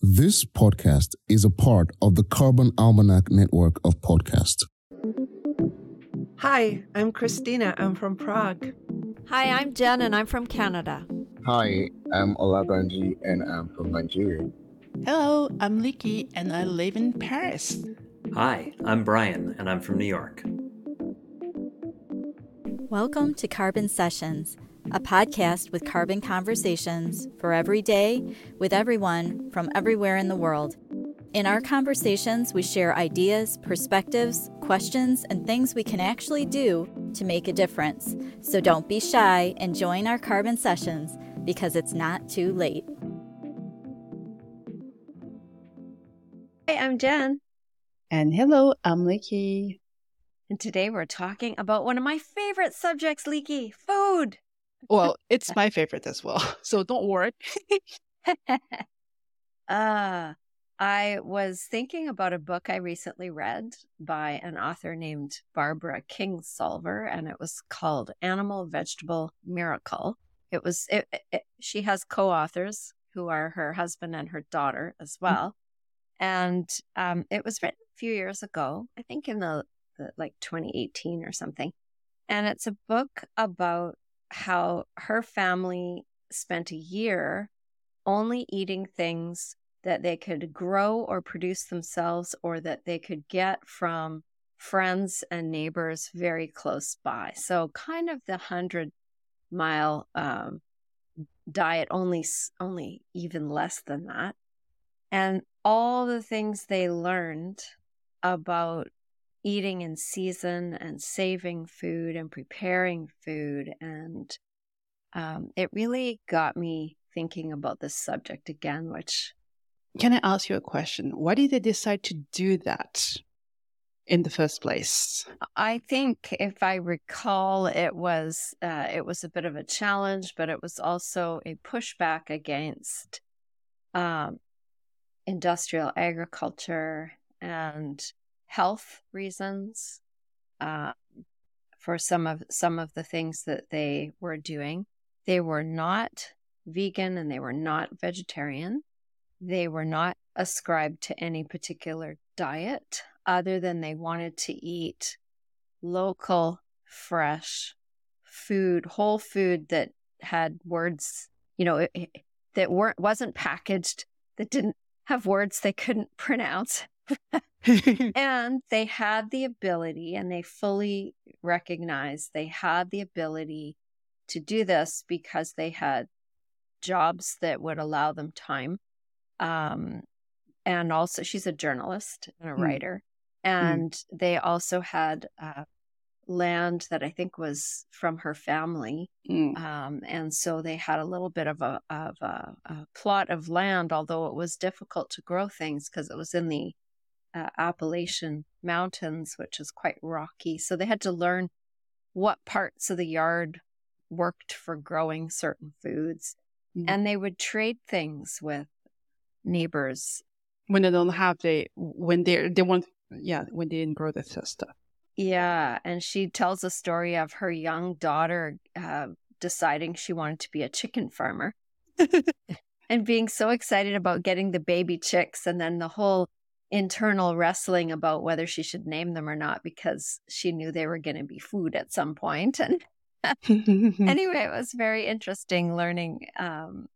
This podcast is a part of the Carbon Almanac network of podcasts. Hi, I'm Christina. I'm from Prague. Hi, I'm Jenn and I'm from Canada. Hi, I'm Olabanji and I'm from Nigeria. Hello, I'm Leekei and I live in Paris. Hi, I'm Brian and I'm from New York. Welcome to Carbon Sessions, a podcast with carbon conversations for every day with everyone from everywhere in the world. In our conversations, we share ideas, perspectives, questions, and things we can actually do to make a difference. So don't be shy and join our carbon sessions because it's not too late. Hi, I'm Jenn. And hello, I'm Leekei. And today we're talking about one of my favorite subjects, Leekei food. Well, it's my favorite as well. So don't worry. uh, I was thinking about a book I recently read by an author named Barbara Kingsolver, and it was called Animal Vegetable Miracle. It was, it, it, she has co authors who are her husband and her daughter as Mm-hmm. well. And um, it was written a few years ago, I think in the, the like 2018 or something. And it's a book about how her family spent a year only eating things that they could grow or produce themselves or that they could get from friends and neighbors very close by. So kind of the 100 mile um, diet only only even less than that. And all the things they learned about eating in season and saving food and preparing food and um, it really got me thinking about this subject again which Can I ask you a question? Why did they decide to do that in the first place? i think if i recall it was uh, it was a bit of a challenge but it was also a pushback against um, industrial agriculture and health reasons uh, for some of some of the things that they were doing. They were not vegan and they were not vegetarian. They were not ascribed to any particular diet other than they wanted to eat local, fresh food, whole food that had words, you know, that weren't wasn't packaged, that didn't have words they couldn't pronounce and they had the ability and they fully recognized they had the ability to do this because they had jobs that would allow them time um, and also she's a journalist and a Mm. writer and they also had uh, land that i think was from her family Mm. um, and so they had a little bit of a of a, a plot of land, although it was difficult to grow things because it was in the uh, Appalachian Mountains, which is quite rocky. So they had to learn what parts of the yard worked for growing certain foods, Mm. and they would trade things with neighbors. when they don't have the when they they want yeah when they didn't grow the stuff. Yeah, and she tells a story of her young daughter uh, deciding she wanted to be a chicken farmer. and being so excited about getting the baby chicks and then the whole internal wrestling about whether she should name them or not because she knew they were going to be food at some point. and anyway it was very interesting learning um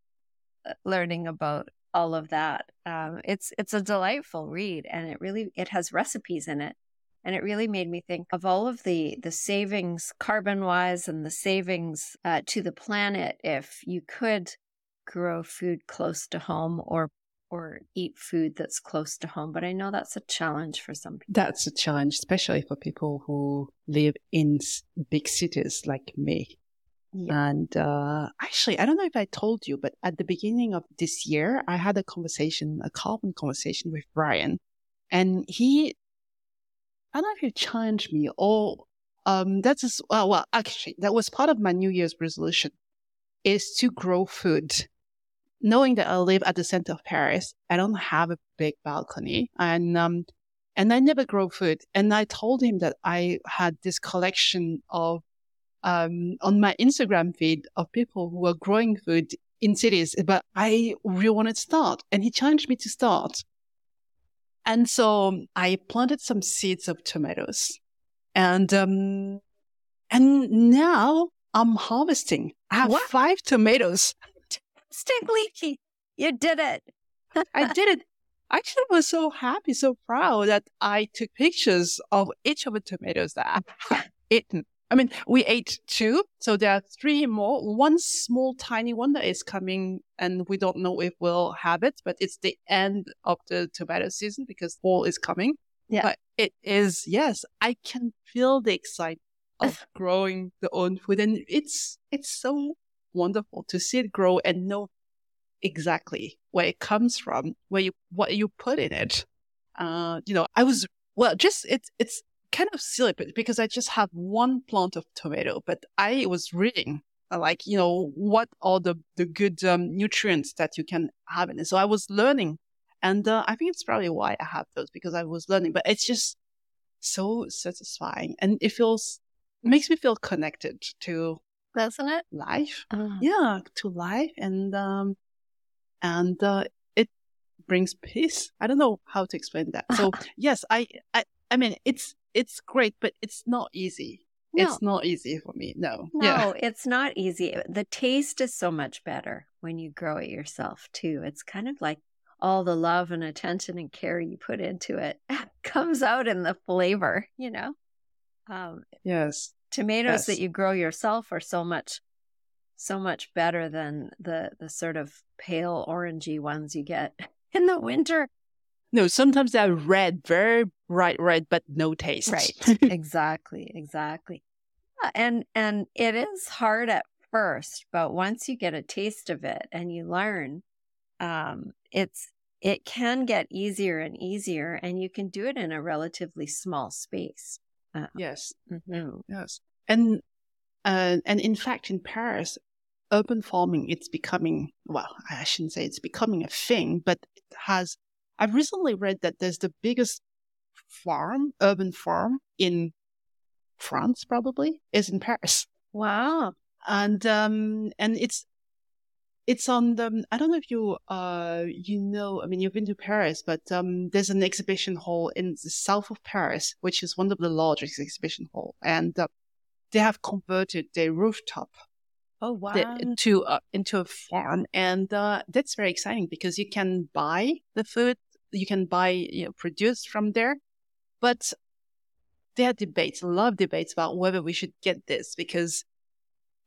uh, learning about all of that um it's it's a delightful read and it really it has recipes in it and it really made me think of all of the the savings carbon wise and the savings uh, to the planet if you could grow food close to home or or eat food that's close to home but i know that's a challenge for some people That's a challenge, especially for people who live in big cities like me. yeah. And uh, actually, I don't know if I told you, but at the beginning of this year, I had a conversation, a carbon conversation with Brian, and he, I don't know if he challenged me or um, that's just, well, well, actually, that was part of my New Year's resolution, is to grow food. Knowing that I live at the center of Paris, I don't have a big balcony, and um, and I never grow food. And I told him that I had this collection of um, on my Instagram feed of people who were growing food in cities, but I really wanted to start. And he challenged me to start. And so I planted some seeds of tomatoes. And um, and now I'm harvesting. I have What? five tomatoes. Stick leafy. You did it. I did it. I actually was so happy, so proud that I took pictures of each of the tomatoes that I eaten. I mean, we ate two, so there are three more. One small, tiny one that is coming, and we don't know if we'll have it, but it's the end of the tomato season because fall is coming. Yeah. But it is, yes, I can feel the excitement of growing the own food, and it's it's so wonderful to see it grow and know exactly where it comes from, where you what you put in it. Uh, you know, I was well, just it's it's kind of silly, because I just have one plant of tomato, but I was reading uh, like you know what are the the good um, nutrients that you can have in it. So I was learning, and uh, I think it's probably why I have those because I was learning. But it's just so satisfying, and it feels makes me feel connected to Doesn't it? life Oh. yeah to life and um and uh it brings peace i don't know how to explain that so yes i i i mean it's it's great but it's not easy No. it's not easy for me no, No, yeah it's not easy. The taste is so much better when you grow it yourself, too. It's kind of like all the love and attention and care you put into it comes out in the flavor, you know? Um, yes tomatoes Yes. that you grow yourself are so much so much better than the the sort of pale orangey ones you get in the winter. no sometimes they're red very bright red but no taste Right. exactly, exactly. And and it is hard at first, but once you get a taste of it and you learn, um, it's it can get easier and easier, and you can do it in a relatively small space. Yes Mhm. Yes, and uh, and in fact, in Paris, urban farming it's becoming well. I shouldn't say it's becoming a thing, but it has. I've recently read that there's the biggest farm, urban farm in France, probably is in Paris, Wow. and um and it's it's on the. I don't know if you uh you know. I mean, you've been to Paris, but um there's an exhibition hall in the south of Paris, which is one of the largest exhibition hall, and uh, they have converted their rooftop Oh wow. the, to uh, into a farm, and uh, that's very exciting because you can buy the food, you can buy you know, produced from there, but there are debates, a lot of debates about whether we should get this because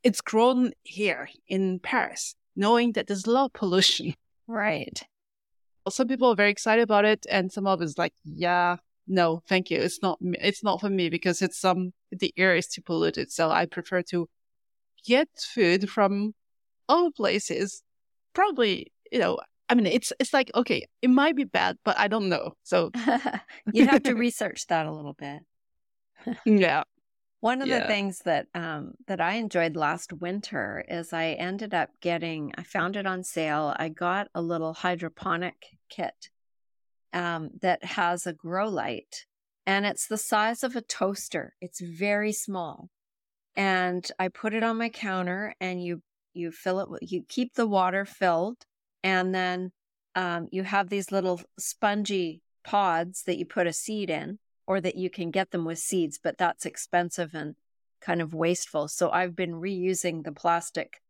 it's grown here in Paris, knowing that there's a lot of pollution. right. Some people are very excited about it, and some others like, yeah, no, thank you, it's not, it's not for me because it's um the air is too polluted, so I prefer to get food from other places. Probably, you know, I mean, it's it's like okay, it might be bad, but I don't know. So You'd have to research that a little bit. yeah, One of the things that um, that I enjoyed last winter is I ended up getting. I found it on sale. I got a little hydroponic kit um, that has a grow light, and it's the size of a toaster. It's very small, and I put it on my counter, and you you fill it. You keep the water filled, and then um, you have these little spongy pods that you put a seed in or that you can get them with seeds, but that's expensive and kind of wasteful. So I've been reusing the plastic.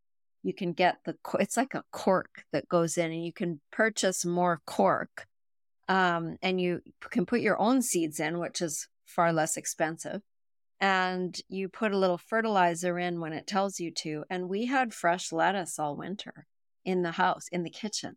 You can get the, it's like a cork that goes in and you can purchase more cork. Um, and you can put your own seeds in, which is far less expensive. And you put a little fertilizer in when it tells you to. And we had fresh lettuce all winter in the house, in the kitchen.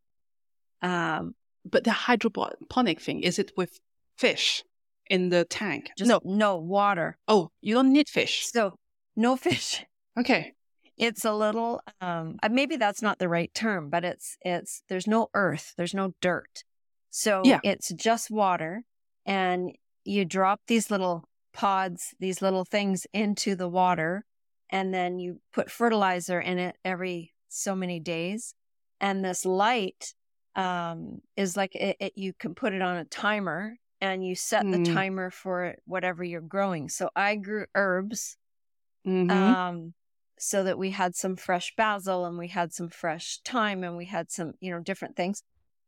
Um, but the hydroponic thing is it with fish in the tank? just no, no water. oh, you don't need fish. So no fish. Okay, It's a little um uh, maybe that's not the right term, but it's it's there's no earth, there's no dirt. So Yeah. it's just water and you drop these little pods, these little things into the water and then you put fertilizer in it every so many days and this light um is like it, it you can put it on a timer and you set the Mm. timer for whatever you're growing. So I grew herbs Mhm. um, so that we had some fresh basil and we had some fresh thyme and we had some, you know, different things.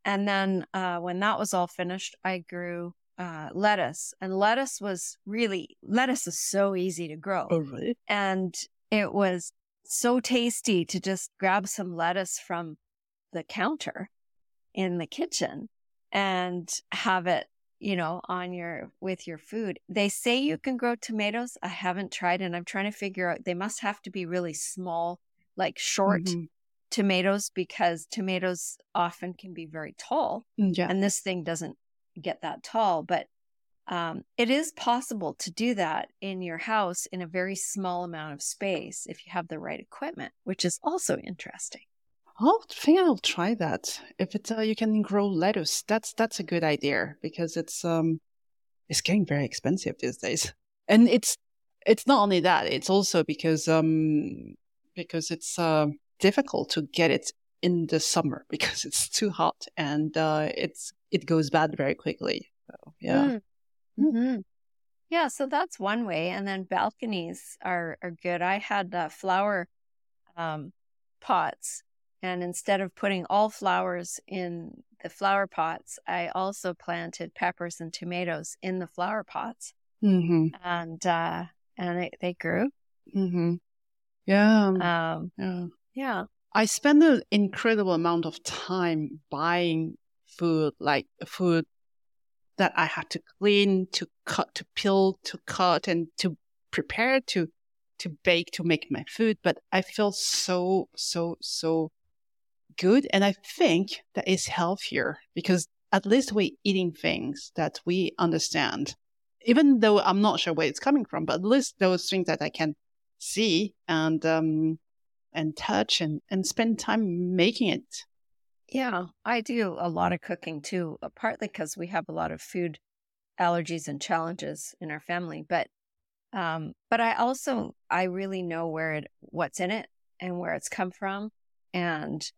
And then uh, when that was all finished, I grew uh, lettuce. And lettuce was really, lettuce is so easy to grow. Oh, really? And it was so tasty to just grab some lettuce from the counter in the kitchen and have it you know on your with your food they say you can grow tomatoes i haven't tried and i'm trying to figure out they must have to be really small like short mm-hmm. tomatoes because tomatoes often can be very tall mm, yeah. and this thing doesn't get that tall but um, it is possible to do that in your house in a very small amount of space if you have the right equipment which is also interesting I think I'll try that. If it's uh, you can grow lettuce, that's that's a good idea because it's um it's getting very expensive these days, and it's it's not only that. It's also because um because it's uh, difficult to get it in the summer because it's too hot and uh, it's it goes bad very quickly. So, yeah. Mm. Mm-hmm. Yeah, so that's one way, and then balconies are are good. I had uh, flower um, pots and instead of putting all flowers in the flower pots, I also planted peppers and tomatoes in the flower pots. Mm-hmm. And, uh, and it, they grew. Mm-hmm. Yeah. Um, yeah. Yeah. I spend an incredible amount of time buying food, like food that I had to clean, to cut, to peel, to cut, and to prepare to to bake to make my food. But I feel so so so good. And I think that is healthier because at least we're eating things that we understand. Even though I'm not sure where it's coming from, but at least those things that I can see and um and touch and, and spend time making it. Yeah, I do a lot of cooking too, uh, partly because we have a lot of food allergies and challenges in our family, but um but I also I really know where it what's in it and where it's come from and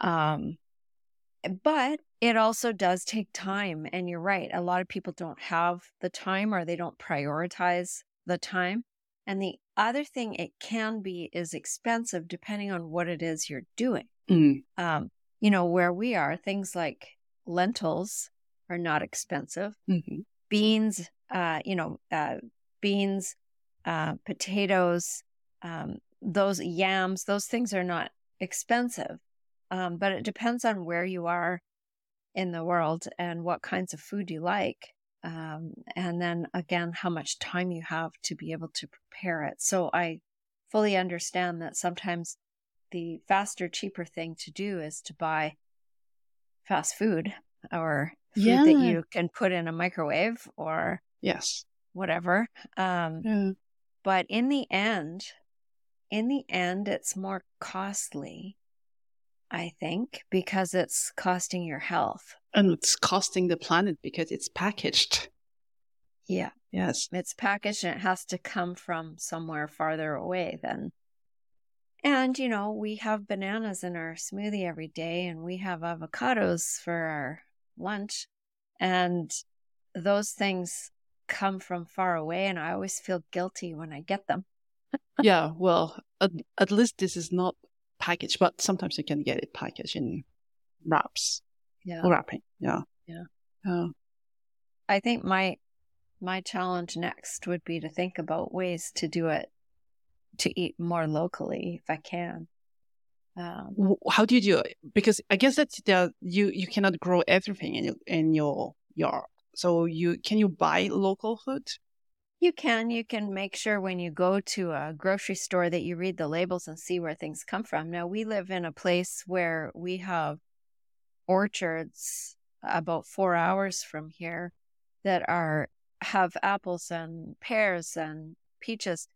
um, but it also does take time. And you're right. A lot of people don't have the time or they don't prioritize the time. And the other thing it can be is expensive depending on what it is you're doing. Mm. Um, you know, where we are, things like lentils are not expensive. Mm-hmm. Beans, uh, you know, uh, beans, uh, potatoes, um, those yams, those things are not expensive. Um, but it depends on where you are in the world and what kinds of food you like. Um, and then again, how much time you have to be able to prepare it. So I fully understand that sometimes the faster, cheaper thing to do is to buy fast food or food yeah. that you can put in a microwave or yes, whatever. Um, yeah. But in the end, in the end, it's more costly I think, because it's costing your health. And it's costing the planet because it's packaged. Yeah. Yes. It's packaged and it has to come from somewhere farther away than. And, you know, we have bananas in our smoothie every day and we have avocados for our lunch. And those things come from far away. And I always feel guilty when I get them. yeah. Well, at, at least this is not package, but sometimes you can get it packaged in wraps. Yeah. Wrapping. Yeah. Yeah. Yeah. I think my my challenge next would be to think about ways to do it to eat more locally if I can. Um, How do you do it? Because I guess that the, you you cannot grow everything in your, in your yard. So you can you buy local food? You can. You can make sure when you go to a grocery store that you read the labels and see where things come from. Now, we live in a place where we have orchards about four hours from here that are have apples and pears and peaches.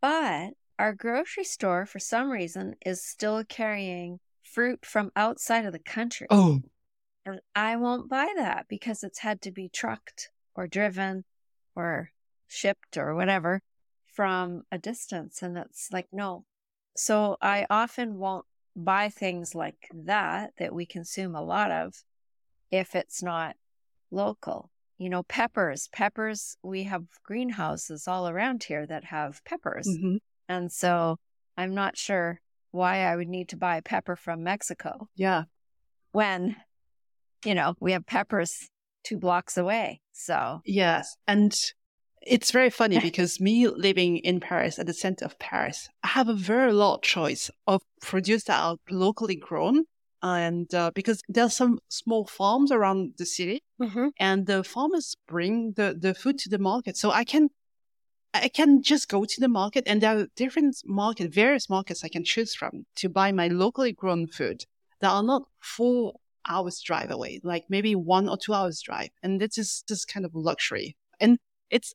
But our grocery store, for some reason, is still carrying fruit from outside of the country. Oh. And I won't buy that because it's had to be trucked or driven or shipped or whatever from a distance. And it's like, no. So I often won't buy things like that that we consume a lot of if it's not local. You know, peppers, peppers, we have greenhouses all around here that have peppers. Mm-hmm. And so I'm not sure why I would need to buy a pepper from Mexico Yeah. when, you know, we have peppers two blocks away. So, Yes. And it's very funny because me living in Paris, at the center of Paris, I have a very lot choice of produce that are locally grown. And uh, because there's some small farms around the city, and the farmers bring the, the food to the market. So I can I can just go to the market and there are different market, various markets I can choose from to buy my locally grown food that are not four hours drive away, like maybe one or two hours drive. And this is just kind of luxury. And it's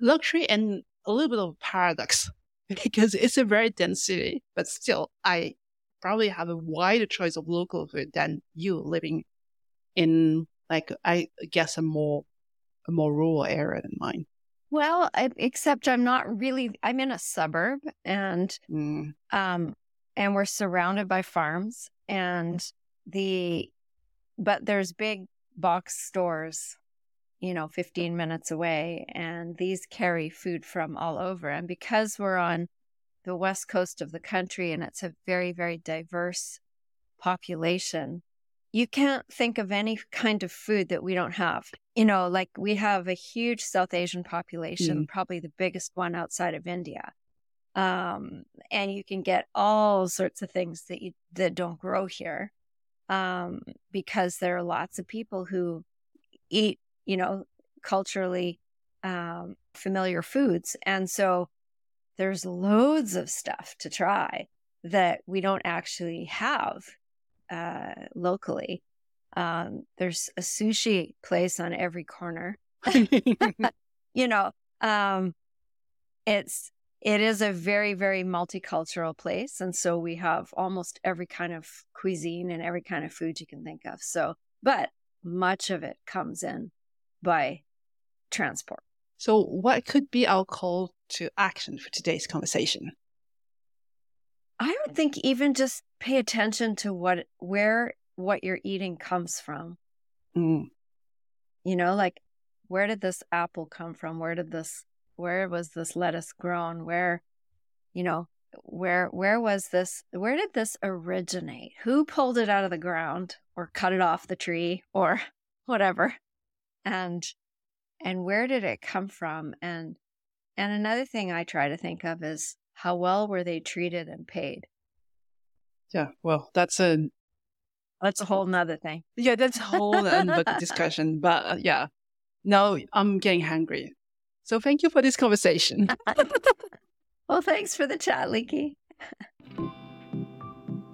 luxury and a little bit of paradox because it's a very dense city, but still I probably have a wider choice of local food than you living in like I guess a more a more rural area than mine. well, I, except I'm not really, I'm in a suburb and, Mm. um, and we're surrounded by farms and the, but there's big box stores, you know, 15 minutes away and these carry food from all over. And because we're on the west coast of the country and it's a very, very diverse population, you can't think of any kind of food that we don't have. You know, like we have a huge South Asian population, probably the biggest one outside of India. Um, and you can get all sorts of things that you that don't grow here. Um, because there are lots of people who eat, you know, culturally um, familiar foods. And so there's loads of stuff to try that we don't actually have uh, locally. Um, there's a sushi place on every corner. You know, um, it's it is a very very multicultural place, and so we have almost every kind of cuisine and every kind of food you can think of. So, but much of it comes in by transport. so what could be our call to action for today's conversation? I would think even just pay attention to what where what you're eating comes from. Mm. You know, like where did this apple come from? Where did this where was this lettuce grown? Where you know, where where was this where did this originate? Who pulled it out of the ground or cut it off the tree or whatever? And and where did it come from? And and another thing I try to think of is how well were they treated and paid? Yeah, well, that's a That's a whole nother thing. yeah, that's a whole other discussion. But uh, yeah, now I'm getting hungry. So thank you for this conversation. well, thanks for the chat, Leekei.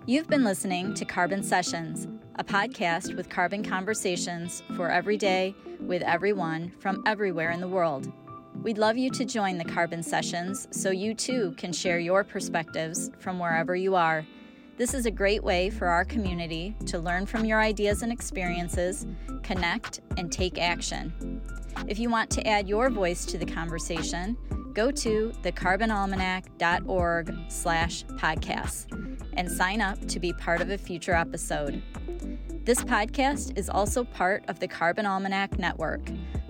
You've been listening to Carbon Sessions, a podcast with carbon conversations for every day with everyone from everywhere in the world. We'd love you to join the Carbon Sessions so you too can share your perspectives from wherever you are. This is a great way for our community to learn from your ideas and experiences, connect, and take action. If you want to add your voice to the conversation, go to thecarbonalmanac.org slash podcasts and sign up to be part of a future episode. This podcast is also part of the Carbon Almanac Network.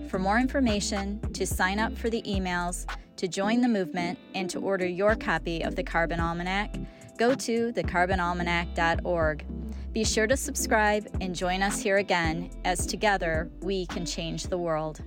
For more information, to sign up for the emails, to join the movement, and to order your copy of the Carbon Almanac, go to thecarbonalmanac.org. Be sure to subscribe and join us here again as together we can change the world.